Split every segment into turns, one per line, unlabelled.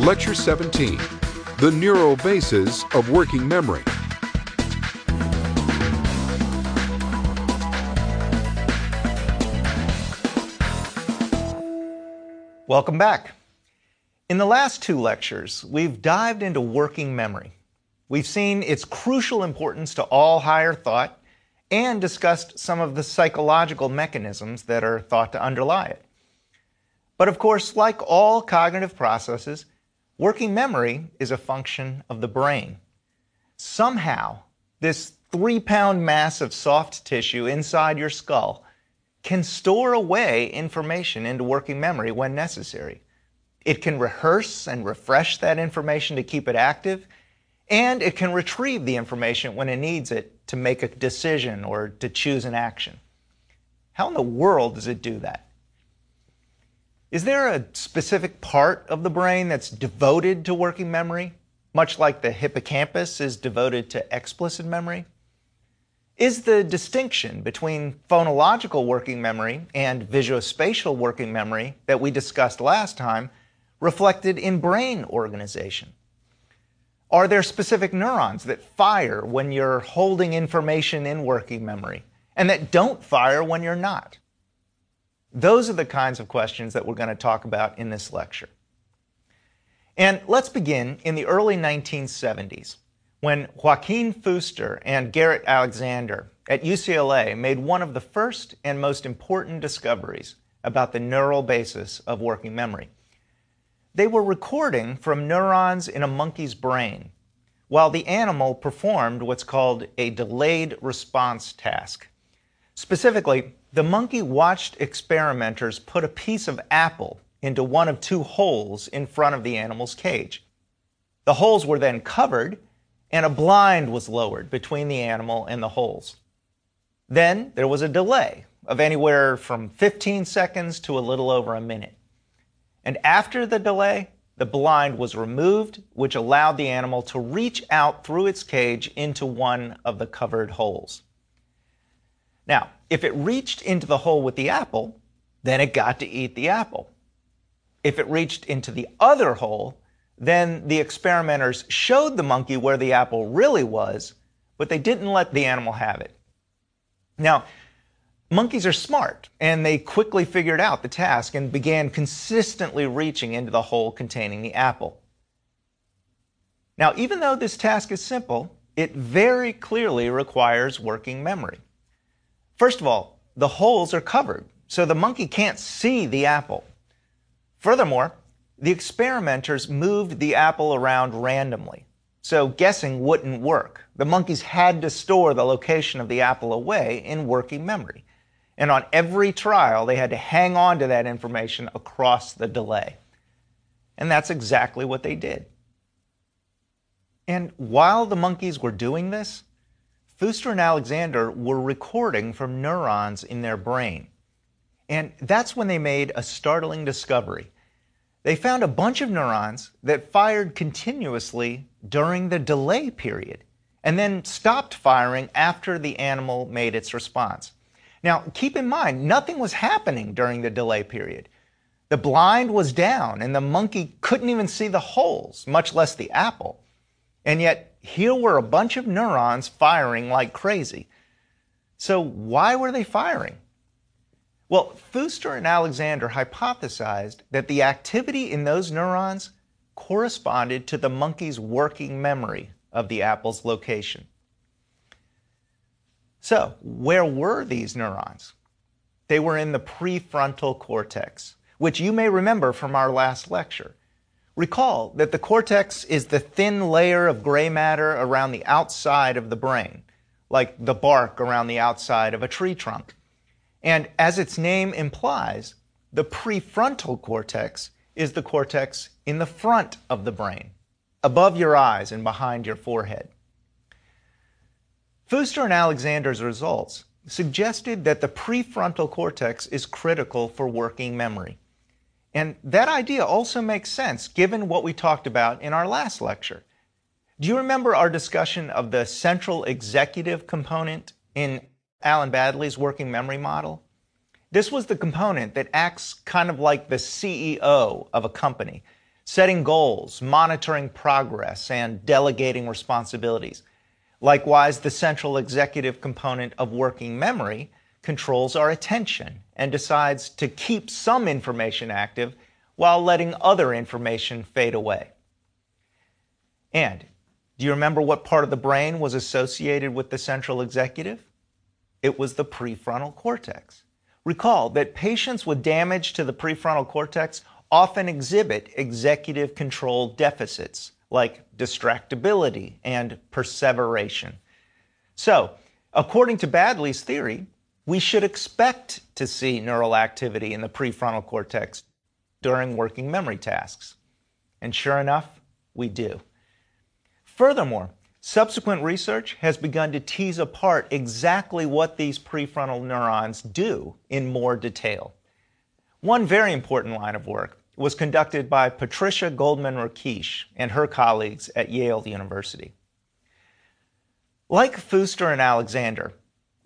Lecture 17 The Neural Basis of Working Memory.
Welcome back. In the last two lectures, we've dived into working memory. We've seen its crucial importance to all higher thought and discussed some of the psychological mechanisms that are thought to underlie it. But of course, like all cognitive processes, working memory is a function of the brain. Somehow, this three pound mass of soft tissue inside your skull can store away information into working memory when necessary. It can rehearse and refresh that information to keep it active, and it can retrieve the information when it needs it to make a decision or to choose an action. How in the world does it do that? Is there a specific part of the brain that's devoted to working memory, much like the hippocampus is devoted to explicit memory? Is the distinction between phonological working memory and visuospatial working memory that we discussed last time reflected in brain organization? Are there specific neurons that fire when you're holding information in working memory and that don't fire when you're not? Those are the kinds of questions that we're going to talk about in this lecture. And let's begin in the early 1970s when Joaquin Fuster and Garrett Alexander at UCLA made one of the first and most important discoveries about the neural basis of working memory. They were recording from neurons in a monkey's brain while the animal performed what's called a delayed response task. Specifically, the monkey watched experimenters put a piece of apple into one of two holes in front of the animal's cage. The holes were then covered, and a blind was lowered between the animal and the holes. Then there was a delay of anywhere from 15 seconds to a little over a minute. And after the delay, the blind was removed, which allowed the animal to reach out through its cage into one of the covered holes. Now, if it reached into the hole with the apple, then it got to eat the apple. If it reached into the other hole, then the experimenters showed the monkey where the apple really was, but they didn't let the animal have it. Now, Monkeys are smart, and they quickly figured out the task and began consistently reaching into the hole containing the apple. Now, even though this task is simple, it very clearly requires working memory. First of all, the holes are covered, so the monkey can't see the apple. Furthermore, the experimenters moved the apple around randomly, so guessing wouldn't work. The monkeys had to store the location of the apple away in working memory. And on every trial, they had to hang on to that information across the delay. And that's exactly what they did. And while the monkeys were doing this, Fuster and Alexander were recording from neurons in their brain. And that's when they made a startling discovery. They found a bunch of neurons that fired continuously during the delay period and then stopped firing after the animal made its response. Now, keep in mind, nothing was happening during the delay period. The blind was down, and the monkey couldn't even see the holes, much less the apple. And yet, here were a bunch of neurons firing like crazy. So, why were they firing? Well, Fuster and Alexander hypothesized that the activity in those neurons corresponded to the monkey's working memory of the apple's location. So, where were these neurons? They were in the prefrontal cortex, which you may remember from our last lecture. Recall that the cortex is the thin layer of gray matter around the outside of the brain, like the bark around the outside of a tree trunk. And as its name implies, the prefrontal cortex is the cortex in the front of the brain, above your eyes and behind your forehead. Fuster and Alexander's results suggested that the prefrontal cortex is critical for working memory. And that idea also makes sense given what we talked about in our last lecture. Do you remember our discussion of the central executive component in Alan Baddeley's working memory model? This was the component that acts kind of like the CEO of a company. setting goals, monitoring progress, and delegating responsibilities. Likewise, the central executive component of working memory controls our attention and decides to keep some information active while letting other information fade away. And do you remember what part of the brain was associated with the central executive? It was the prefrontal cortex. Recall that patients with damage to the prefrontal cortex often exhibit executive control deficits like distractibility and perseveration. So, according to Baddeley's theory, we should expect to see neural activity in the prefrontal cortex during working memory tasks. And sure enough, we do. Furthermore, subsequent research has begun to tease apart exactly what these prefrontal neurons do in more detail. One very important line of work was conducted by Patricia Goldman Rakic and her colleagues at Yale University. Like Fuster and Alexander,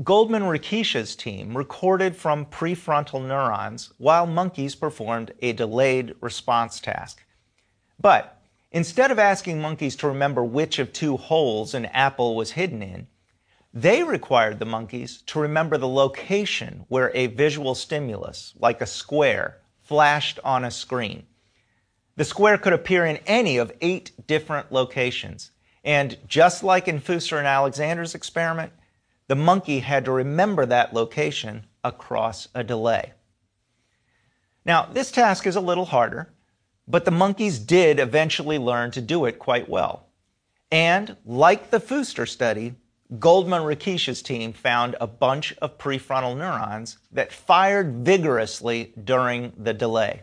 Goldman Rakic's team recorded from prefrontal neurons while monkeys performed a delayed response task. But instead of asking monkeys to remember which of two holes an apple was hidden in, they required the monkeys to remember the location where a visual stimulus, like a square, flashed on a screen. The square could appear in any of eight different locations. And just like in Fuster and Alexander's experiment, the monkey had to remember that location across a delay. Now, this task is a little harder, but the monkeys did eventually learn to do it quite well. And like the Fuster study, Goldman Rakic's team found a bunch of prefrontal neurons that fired vigorously during the delay.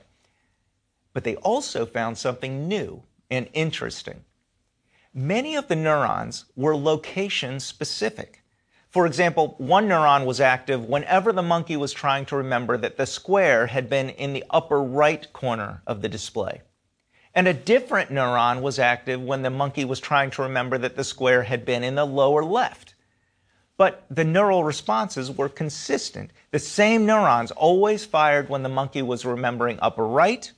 But they also found something new and interesting. Many of the neurons were location specific. For example, one neuron was active whenever the monkey was trying to remember that the square had been in the upper right corner of the display. And a different neuron was active when the monkey was trying to remember that the square had been in the lower left. But the neural responses were consistent. The same neurons always fired when the monkey was remembering upper right,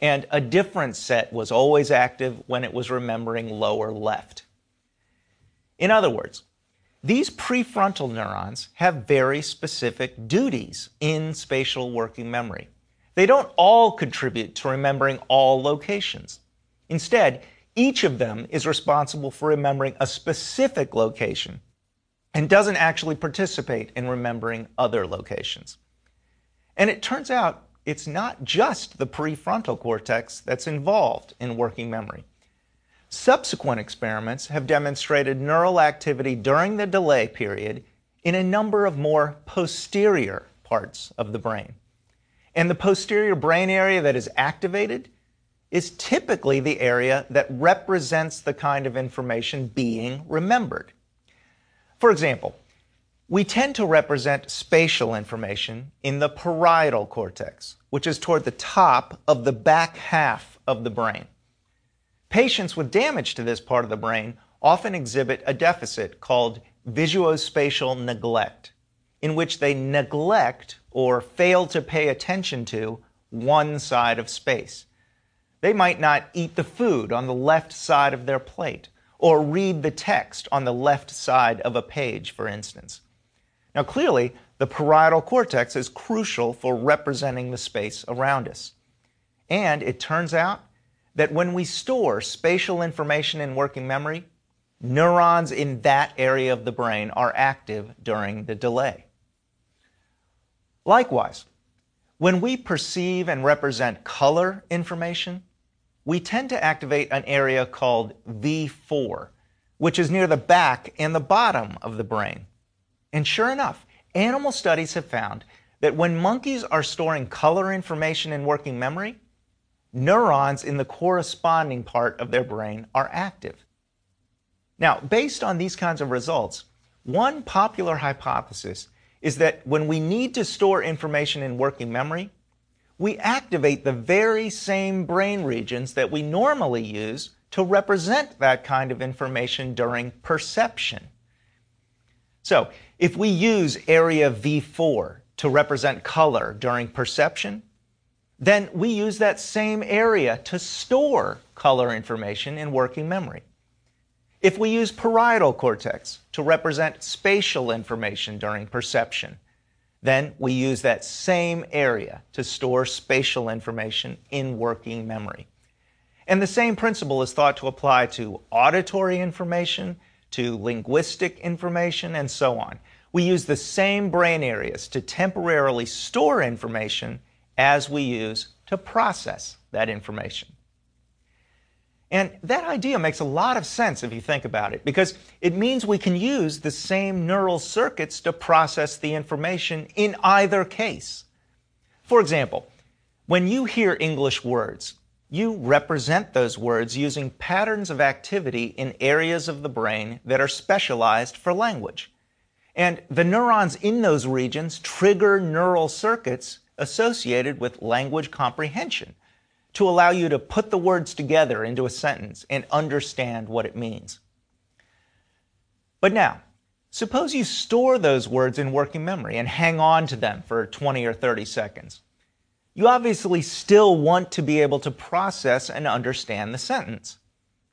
and a different set was always active when it was remembering lower left. In other words, these prefrontal neurons have very specific duties in spatial working memory. They don't all contribute to remembering all locations. Instead, each of them is responsible for remembering a specific location and doesn't actually participate in remembering other locations. And it turns out it's not just the prefrontal cortex that's involved in working memory. Subsequent experiments have demonstrated neural activity during the delay period in a number of more posterior parts of the brain. And the posterior brain area that is activated is typically the area that represents the kind of information being remembered. For example, we tend to represent spatial information in the parietal cortex, which is toward the top of the back half of the brain. Patients with damage to this part of the brain often exhibit a deficit called visuospatial neglect, in which they neglect or fail to pay attention to one side of space. They might not eat the food on the left side of their plate or read the text on the left side of a page, for instance. Now, clearly, the parietal cortex is crucial for representing the space around us. And it turns out that when we store spatial information in working memory, neurons in that area of the brain are active during the delay. Likewise, when we perceive and represent color information, we tend to activate an area called V4, which is near the back and the bottom of the brain. And sure enough, animal studies have found that when monkeys are storing color information in working memory, neurons in the corresponding part of their brain are active. Now, based on these kinds of results, one popular hypothesis is that when we need to store information in working memory, we activate the very same brain regions that we normally use to represent that kind of information during perception. So, if we use area V4 to represent color during perception, then we use that same area to store color information in working memory. If we use parietal cortex to represent spatial information during perception, then we use that same area to store spatial information in working memory. And the same principle is thought to apply to auditory information, to linguistic information, and so on. We use the same brain areas to temporarily store information as we use to process that information. And that idea makes a lot of sense if you think about it, because it means we can use the same neural circuits to process the information in either case. For example, when you hear English words, you represent those words using patterns of activity in areas of the brain that are specialized for language. And the neurons in those regions trigger neural circuits associated with language comprehension to allow you to put the words together into a sentence and understand what it means. But now, suppose you store those words in working memory and hang on to them for 20 or 30 seconds. You obviously still want to be able to process and understand the sentence.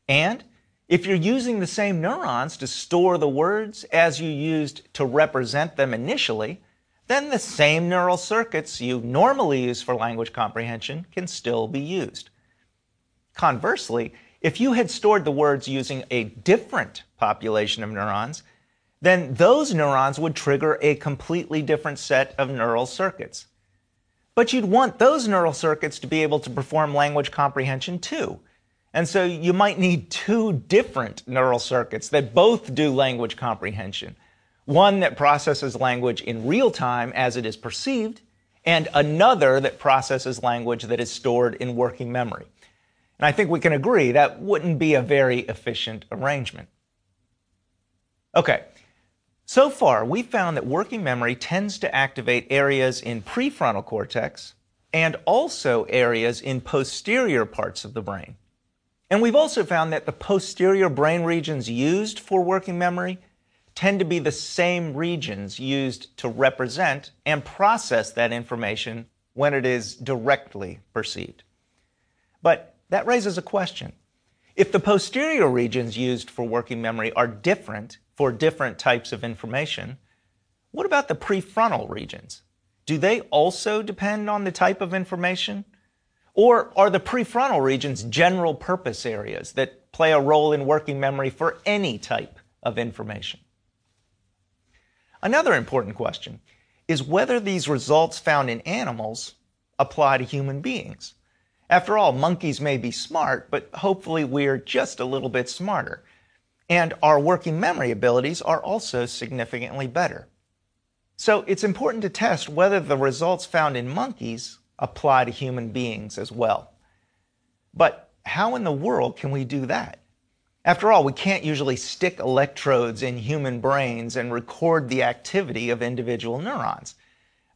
And if you're using the same neurons to store the words as you used to represent them initially, then the same neural circuits you normally use for language comprehension can still be used. Conversely, if you had stored the words using a different population of neurons, then those neurons would trigger a completely different set of neural circuits. But you'd want those neural circuits to be able to perform language comprehension too. And so you might need two different neural circuits that both do language comprehension one that processes language in real time as it is perceived, and another that processes language that is stored in working memory. And I think we can agree that wouldn't be a very efficient arrangement. Okay, so far we found that working memory tends to activate areas in prefrontal cortex and also areas in posterior parts of the brain. And we've also found that the posterior brain regions used for working memory tend to be the same regions used to represent and process that information when it is directly perceived. But that raises a question. If the posterior regions used for working memory are different for different types of information, what about the prefrontal regions? Do they also depend on the type of information? Or are the prefrontal regions general purpose areas that play a role in working memory for any type of information? Another important question is whether these results found in animals apply to human beings. After all, monkeys may be smart, but hopefully we're just a little bit smarter. And our working memory abilities are also significantly better. So it's important to test whether the results found in monkeys apply to human beings as well. But how in the world can we do that? After all, we can't usually stick electrodes in human brains and record the activity of individual neurons.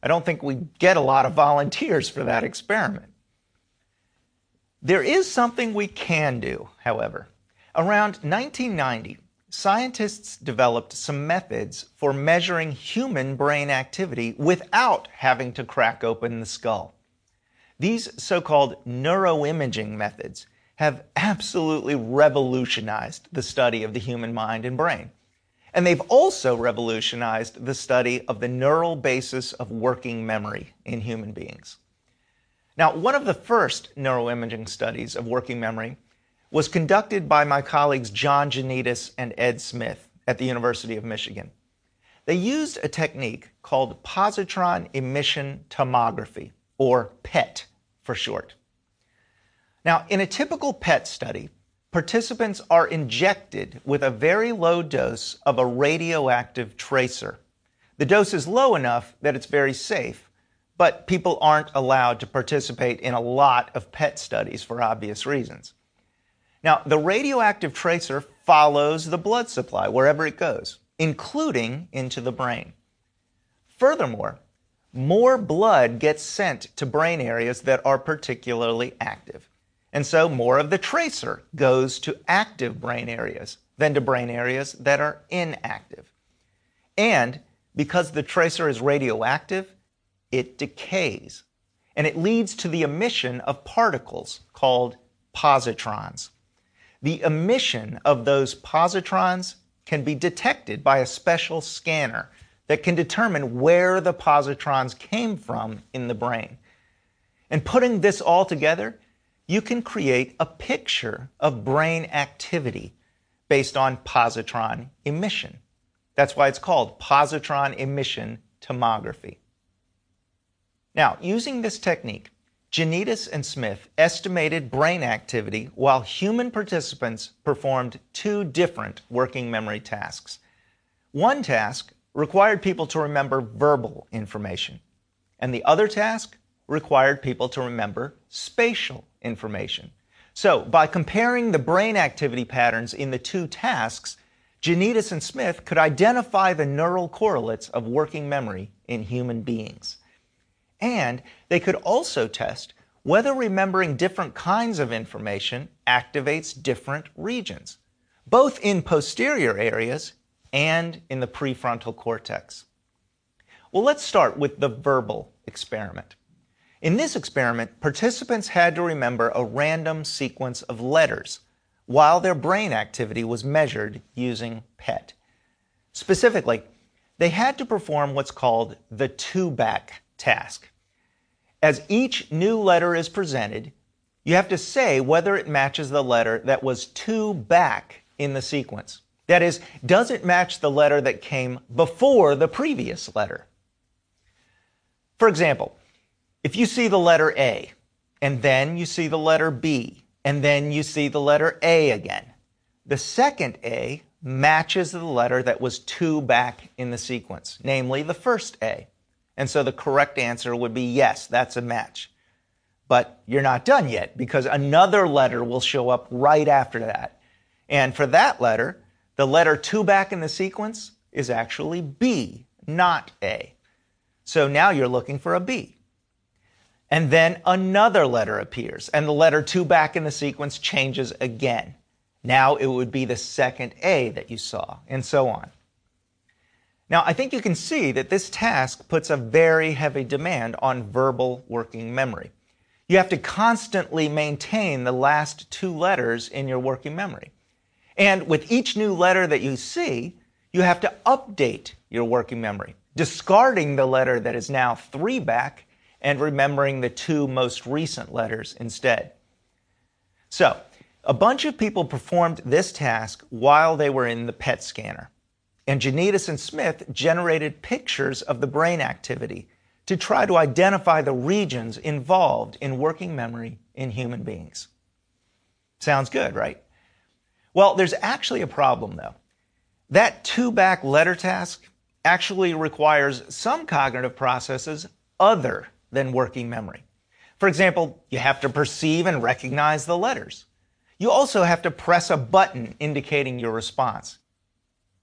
I don't think we'd get a lot of volunteers for that experiment. There is something we can do, however. Around 1990, scientists developed some methods for measuring human brain activity without having to crack open the skull. These so called neuroimaging methods have absolutely revolutionized the study of the human mind and brain. And they've also revolutionized the study of the neural basis of working memory in human beings. Now, one of the first neuroimaging studies of working memory was conducted by my colleagues John Jonides and Ed Smith at the University of Michigan. They used a technique called positron emission tomography, or PET for short. Now, in a typical PET study, participants are injected with a very low dose of a radioactive tracer. The dose is low enough that it's very safe, but people aren't allowed to participate in a lot of PET studies for obvious reasons. Now, the radioactive tracer follows the blood supply wherever it goes, including into the brain. Furthermore, more blood gets sent to brain areas that are particularly active. And so more of the tracer goes to active brain areas than to brain areas that are inactive. And because the tracer is radioactive, it decays. and it leads to the emission of particles called positrons. The emission of those positrons can be detected by a special scanner that can determine where the positrons came from in the brain. And putting this all together, you can create a picture of brain activity based on positron emission. That's why it's called positron emission tomography. Now, using this technique, Jonides and Smith estimated brain activity while human participants performed two different working memory tasks. One task required people to remember verbal information, and the other task required people to remember spatial information. So, by comparing the brain activity patterns in the two tasks, Jonides and Smith could identify the neural correlates of working memory in human beings. And they could also test whether remembering different kinds of information activates different regions, both in posterior areas and in the prefrontal cortex. Well, let's start with the verbal experiment. In this experiment, participants had to remember a random sequence of letters while their brain activity was measured using PET. Specifically, they had to perform what's called the two back task. As each new letter is presented, you have to say whether it matches the letter that was two back in the sequence. That is, does it match the letter that came before the previous letter? For example, if you see the letter A, and then you see the letter B, and then you see the letter A again, the second A matches the letter that was two back in the sequence, namely the first A. And so the correct answer would be yes, that's a match. But you're not done yet because another letter will show up right after that. And for that letter, the letter two back in the sequence is actually B, not A. So now you're looking for a B. And then another letter appears, and the letter two back in the sequence changes again. Now it would be the second A that you saw, and so on. Now, I think you can see that this task puts a very heavy demand on verbal working memory. You have to constantly maintain the last two letters in your working memory. And with each new letter that you see, you have to update your working memory, discarding the letter that is now three back and remembering the two most recent letters instead. So, a bunch of people performed this task while they were in the PET scanner and Jonides and Smith generated pictures of the brain activity to try to identify the regions involved in working memory in human beings. Sounds good, right? Well, there's actually a problem though. That two back letter task actually requires some cognitive processes other than working memory. For example, you have to perceive and recognize the letters. You also have to press a button indicating your response.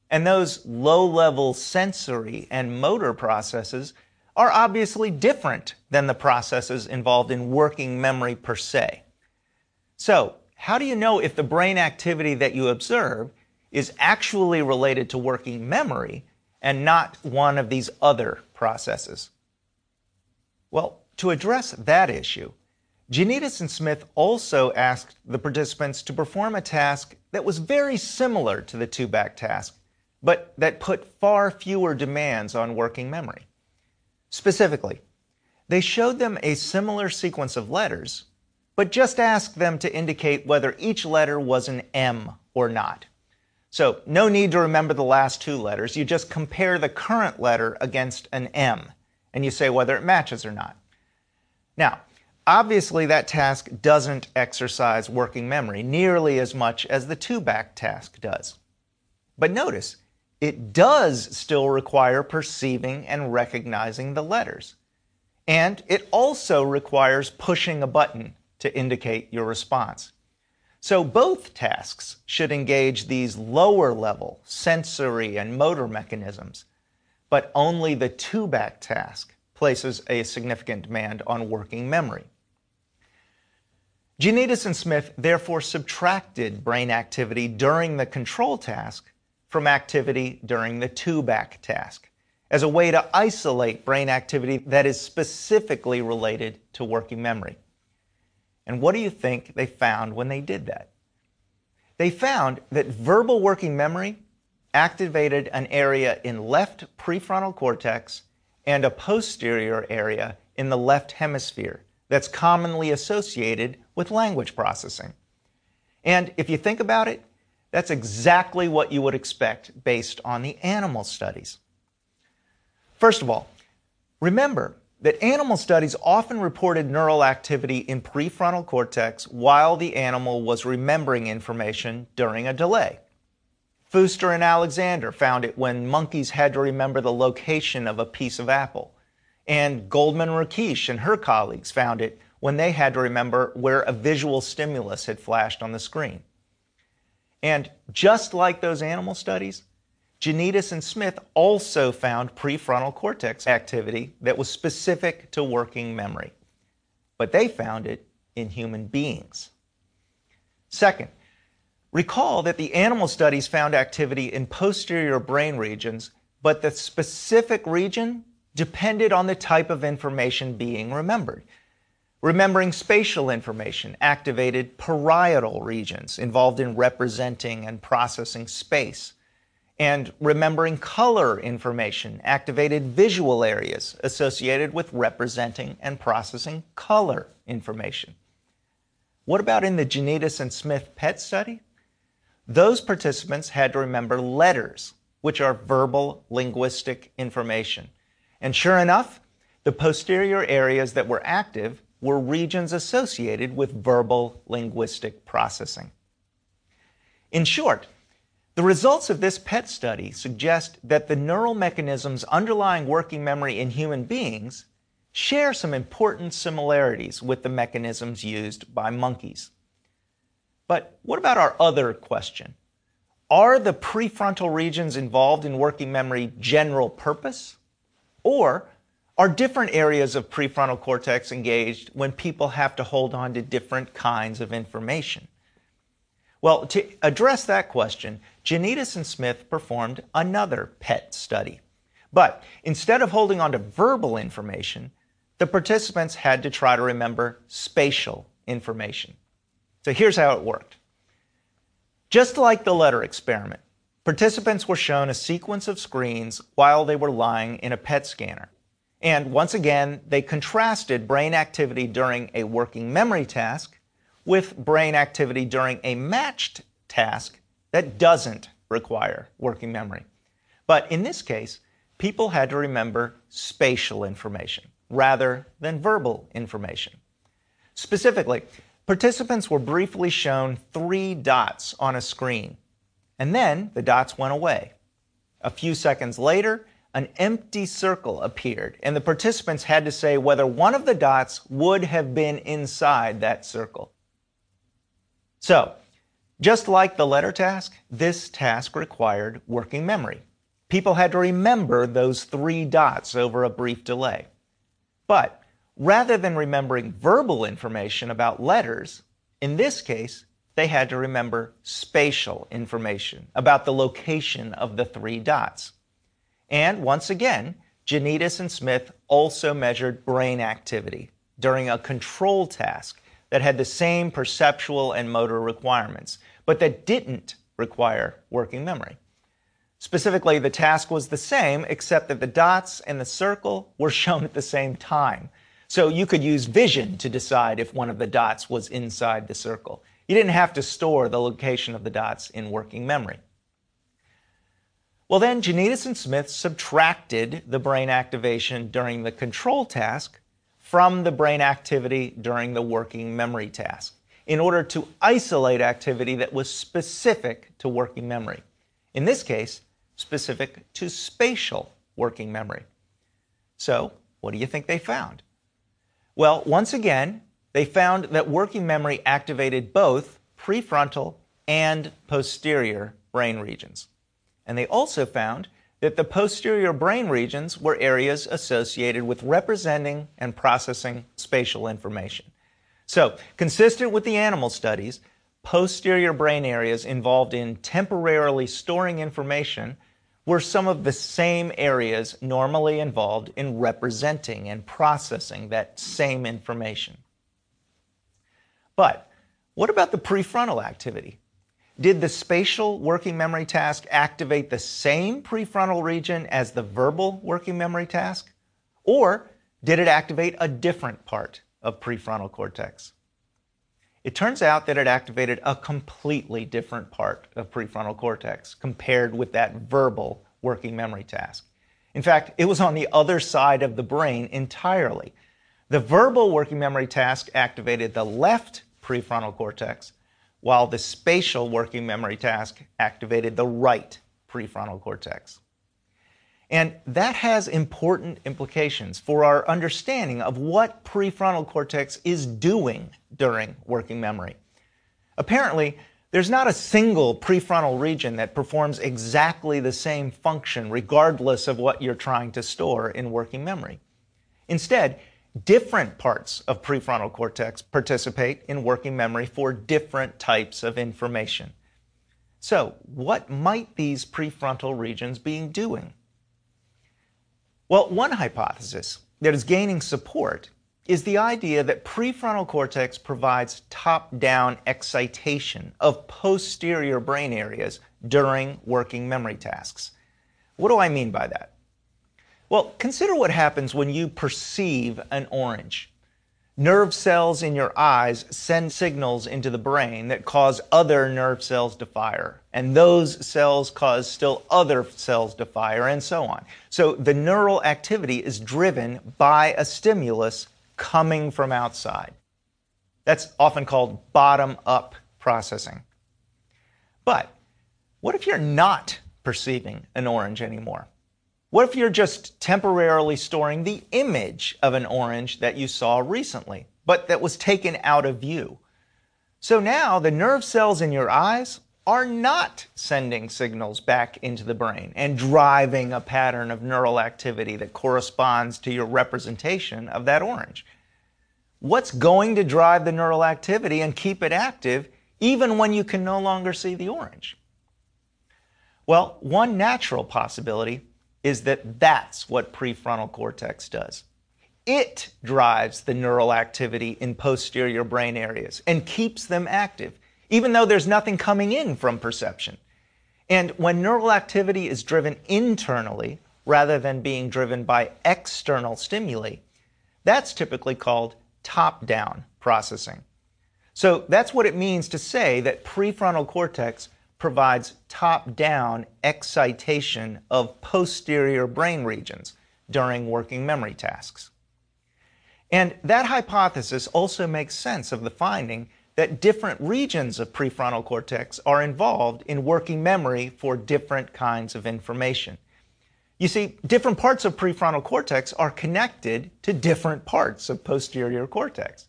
And those low level sensory and motor processes are obviously different than the processes involved in working memory per se. So, how do you know if the brain activity that you observe is actually related to working memory and not one of these other processes? Well, to address that issue, Jonides and Smith also asked the participants to perform a task that was very similar to the two back task, but that put far fewer demands on working memory. Specifically, they showed them a similar sequence of letters, but just asked them to indicate whether each letter was an M or not. So, no need to remember the last two letters. You just compare the current letter against an M, and you say whether it matches or not. Now, obviously, that task doesn't exercise working memory nearly as much as the two back task does. But notice, it does still require perceiving and recognizing the letters. And it also requires pushing a button to indicate your response. So both tasks should engage these lower level sensory and motor mechanisms, but only the two back task places a significant demand on working memory. Jonides and Smith therefore subtracted brain activity during the control task from activity during the two back task, as a way to isolate brain activity that is specifically related to working memory. And what do you think they found when they did that? They found that verbal working memory activated an area in left prefrontal cortex and a posterior area in the left hemisphere that's commonly associated with language processing. And if you think about it, that's exactly what you would expect based on the animal studies. First of all, remember that animal studies often reported neural activity in prefrontal cortex while the animal was remembering information during a delay. Fuster and Alexander found it when monkeys had to remember the location of a piece of apple. And Goldman Rakic and her colleagues found it when they had to remember where a visual stimulus had flashed on the screen. And just like those animal studies, Jonides and Smith also found prefrontal cortex activity that was specific to working memory, but they found it in human beings. Second, recall that the animal studies found activity in posterior brain regions, but the specific region depended on the type of information being remembered. Remembering spatial information activated parietal regions involved in representing and processing space and remembering color information activated visual areas associated with representing and processing color information. What about in the Jonides and Smith PET study? Those participants had to remember letters, which are verbal linguistic information. And sure enough, the posterior areas that were active were regions associated with verbal linguistic processing. In short, the results of this PET study suggest that the neural mechanisms underlying working memory in human beings share some important similarities with the mechanisms used by monkeys. But what about our other question? Are the prefrontal regions involved in working memory general purpose? Or are different areas of prefrontal cortex engaged when people have to hold on to different kinds of information? Well, to address that question, Jonides and Smith performed another PET study. But instead of holding on to verbal information, the participants had to try to remember spatial information. So here's how it worked. Just like the letter experiment, participants were shown a sequence of screens while they were lying in a PET scanner. And once again, they contrasted brain activity during a working memory task with brain activity during a matched task that doesn't require working memory. But in this case, people had to remember spatial information rather than verbal information. Specifically, participants were briefly shown three dots on a screen, and then the dots went away. A few seconds later, an empty circle appeared, and the participants had to say whether one of the dots would have been inside that circle. So, just like the letter task, this task required working memory. People had to remember those three dots over a brief delay. But rather than remembering verbal information about letters, in this case, they had to remember spatial information about the location of the three dots. And once again, Jonides and Smith also measured brain activity during a control task that had the same perceptual and motor requirements, but that didn't require working memory. Specifically, the task was the same, except that the dots and the circle were shown at the same time. So you could use vision to decide if one of the dots was inside the circle. You didn't have to store the location of the dots in working memory. Well, then, Jonides and Smith subtracted the brain activation during the control task from the brain activity during the working memory task in order to isolate activity that was specific to working memory. In this case, specific to spatial working memory. So, what do you think they found? Well, once again, they found that working memory activated both prefrontal and posterior brain regions. And they also found that the posterior brain regions were areas associated with representing and processing spatial information. So, consistent with the animal studies, posterior brain areas involved in temporarily storing information were some of the same areas normally involved in representing and processing that same information. But what about the prefrontal activity? Did the spatial working memory task activate the same prefrontal region as the verbal working memory task? Or did it activate a different part of prefrontal cortex? It turns out that it activated a completely different part of prefrontal cortex compared with that verbal working memory task. In fact, it was on the other side of the brain entirely. The verbal working memory task activated the left prefrontal cortex, while the spatial working memory task activated the right prefrontal cortex. And that has important implications for our understanding of what prefrontal cortex is doing during working memory. Apparently, there's not a single prefrontal region that performs exactly the same function regardless of what you're trying to store in working memory. Instead, different parts of prefrontal cortex participate in working memory for different types of information. So, what might these prefrontal regions be doing? Well, one hypothesis that is gaining support is the idea that prefrontal cortex provides top down excitation of posterior brain areas during working memory tasks. What do I mean by that? Well, consider what happens when you perceive an orange. Nerve cells in your eyes send signals into the brain that cause other nerve cells to fire, and those cells cause still other cells to fire, and so on. So the neural activity is driven by a stimulus coming from outside. That's often called bottom up processing. But what if you're not perceiving an orange anymore? What if you're just temporarily storing the image of an orange that you saw recently, but that was taken out of view? So now the nerve cells in your eyes are not sending signals back into the brain and driving a pattern of neural activity that corresponds to your representation of that orange. What's going to drive the neural activity and keep it active even when you can no longer see the orange? Well, one natural possibility is that that's what prefrontal cortex does. It drives the neural activity in posterior brain areas and keeps them active, even though there's nothing coming in from perception. And when neural activity is driven internally rather than being driven by external stimuli, that's typically called top down processing. So that's what it means to say that prefrontal cortex provides top down excitation of posterior brain regions during working memory tasks. And that hypothesis also makes sense of the finding that different regions of prefrontal cortex are involved in working memory for different kinds of information. You see, different parts of prefrontal cortex are connected to different parts of posterior cortex.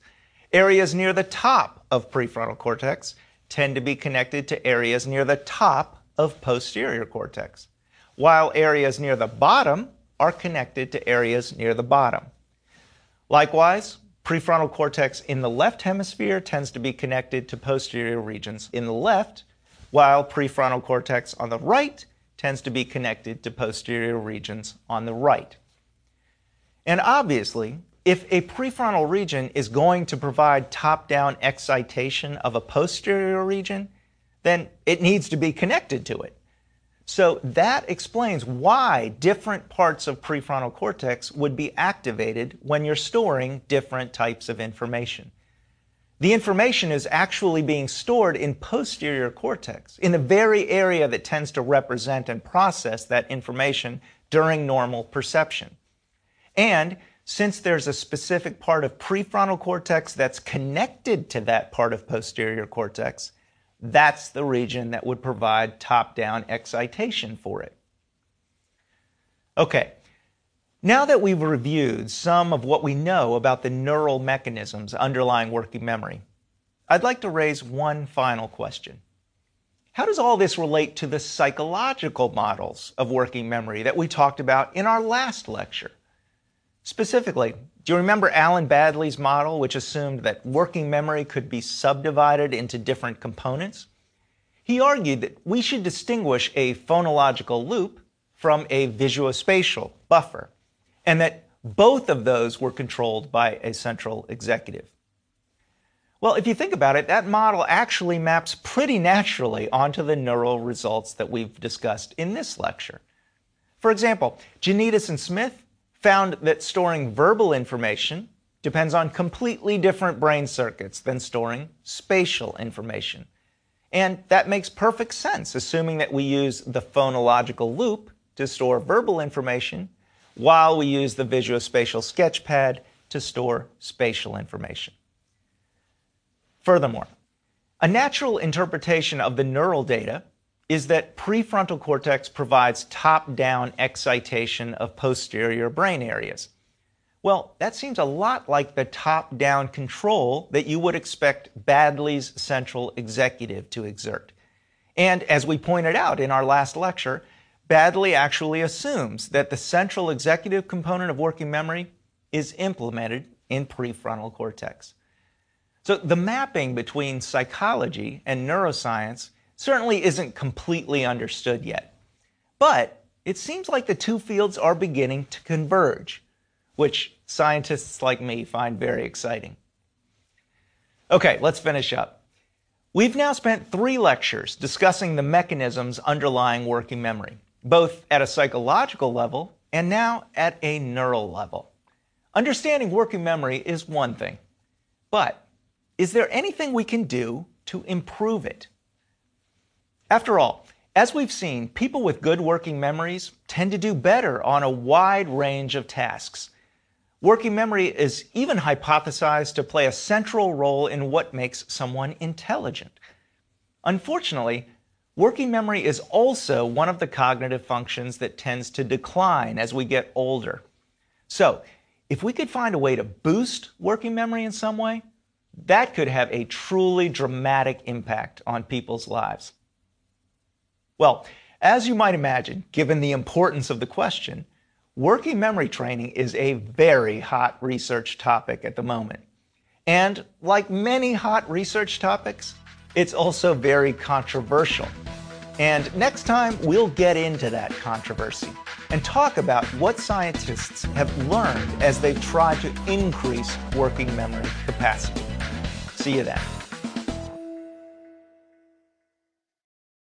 Areas near the top of prefrontal cortex tend to be connected to areas near the top of posterior cortex, while areas near the bottom are connected to areas near the bottom. Likewise, prefrontal cortex in the left hemisphere tends to be connected to posterior regions in the left, while prefrontal cortex on the right tends to be connected to posterior regions on the right. And obviously, if a prefrontal region is going to provide top down excitation of a posterior region, then it needs to be connected to it. So that explains why different parts of prefrontal cortex would be activated when you're storing different types of information. The information is actually being stored in posterior cortex, in the very area that tends to represent and process that information during normal perception. And since there's a specific part of prefrontal cortex that's connected to that part of posterior cortex, that's the region that would provide top down excitation for it. Okay, now that we've reviewed some of what we know about the neural mechanisms underlying working memory, I'd like to raise one final question. How does all this relate to the psychological models of working memory that we talked about in our last lecture? Specifically, do you remember Alan Baddeley's model, which assumed that working memory could be subdivided into different components? He argued that we should distinguish a phonological loop from a visuospatial buffer, and that both of those were controlled by a central executive. Well, if you think about it, that model actually maps pretty naturally onto the neural results that we've discussed in this lecture. For example, Jonides and Smith found that storing verbal information depends on completely different brain circuits than storing spatial information. And that makes perfect sense, assuming that we use the phonological loop to store verbal information while we use the visuospatial sketchpad to store spatial information. Furthermore, a natural interpretation of the neural data is that prefrontal cortex provides top down excitation of posterior brain areas. Well, that seems a lot like the top down control that you would expect Baddeley's central executive to exert. And as we pointed out in our last lecture, Baddeley actually assumes that the central executive component of working memory is implemented in prefrontal cortex. So the mapping between psychology and neuroscience certainly isn't completely understood yet. But it seems like the two fields are beginning to converge, which scientists like me find very exciting. Okay, let's finish up. We've now spent three lectures discussing the mechanisms underlying working memory, both at a psychological level and now at a neural level. Understanding working memory is one thing, but is there anything we can do to improve it? After all, as we've seen, people with good working memories tend to do better on a wide range of tasks. Working memory is even hypothesized to play a central role in what makes someone intelligent. Unfortunately, working memory is also one of the cognitive functions that tends to decline as we get older. So, if we could find a way to boost working memory in some way, that could have a truly dramatic impact on people's lives. Well, as you might imagine, given the importance of the question, working memory training is a very hot research topic at the moment. And like many hot research topics, it's also very controversial. And next time, we'll get into that controversy and talk about what scientists have learned as they've tried to increase working memory capacity. See you then.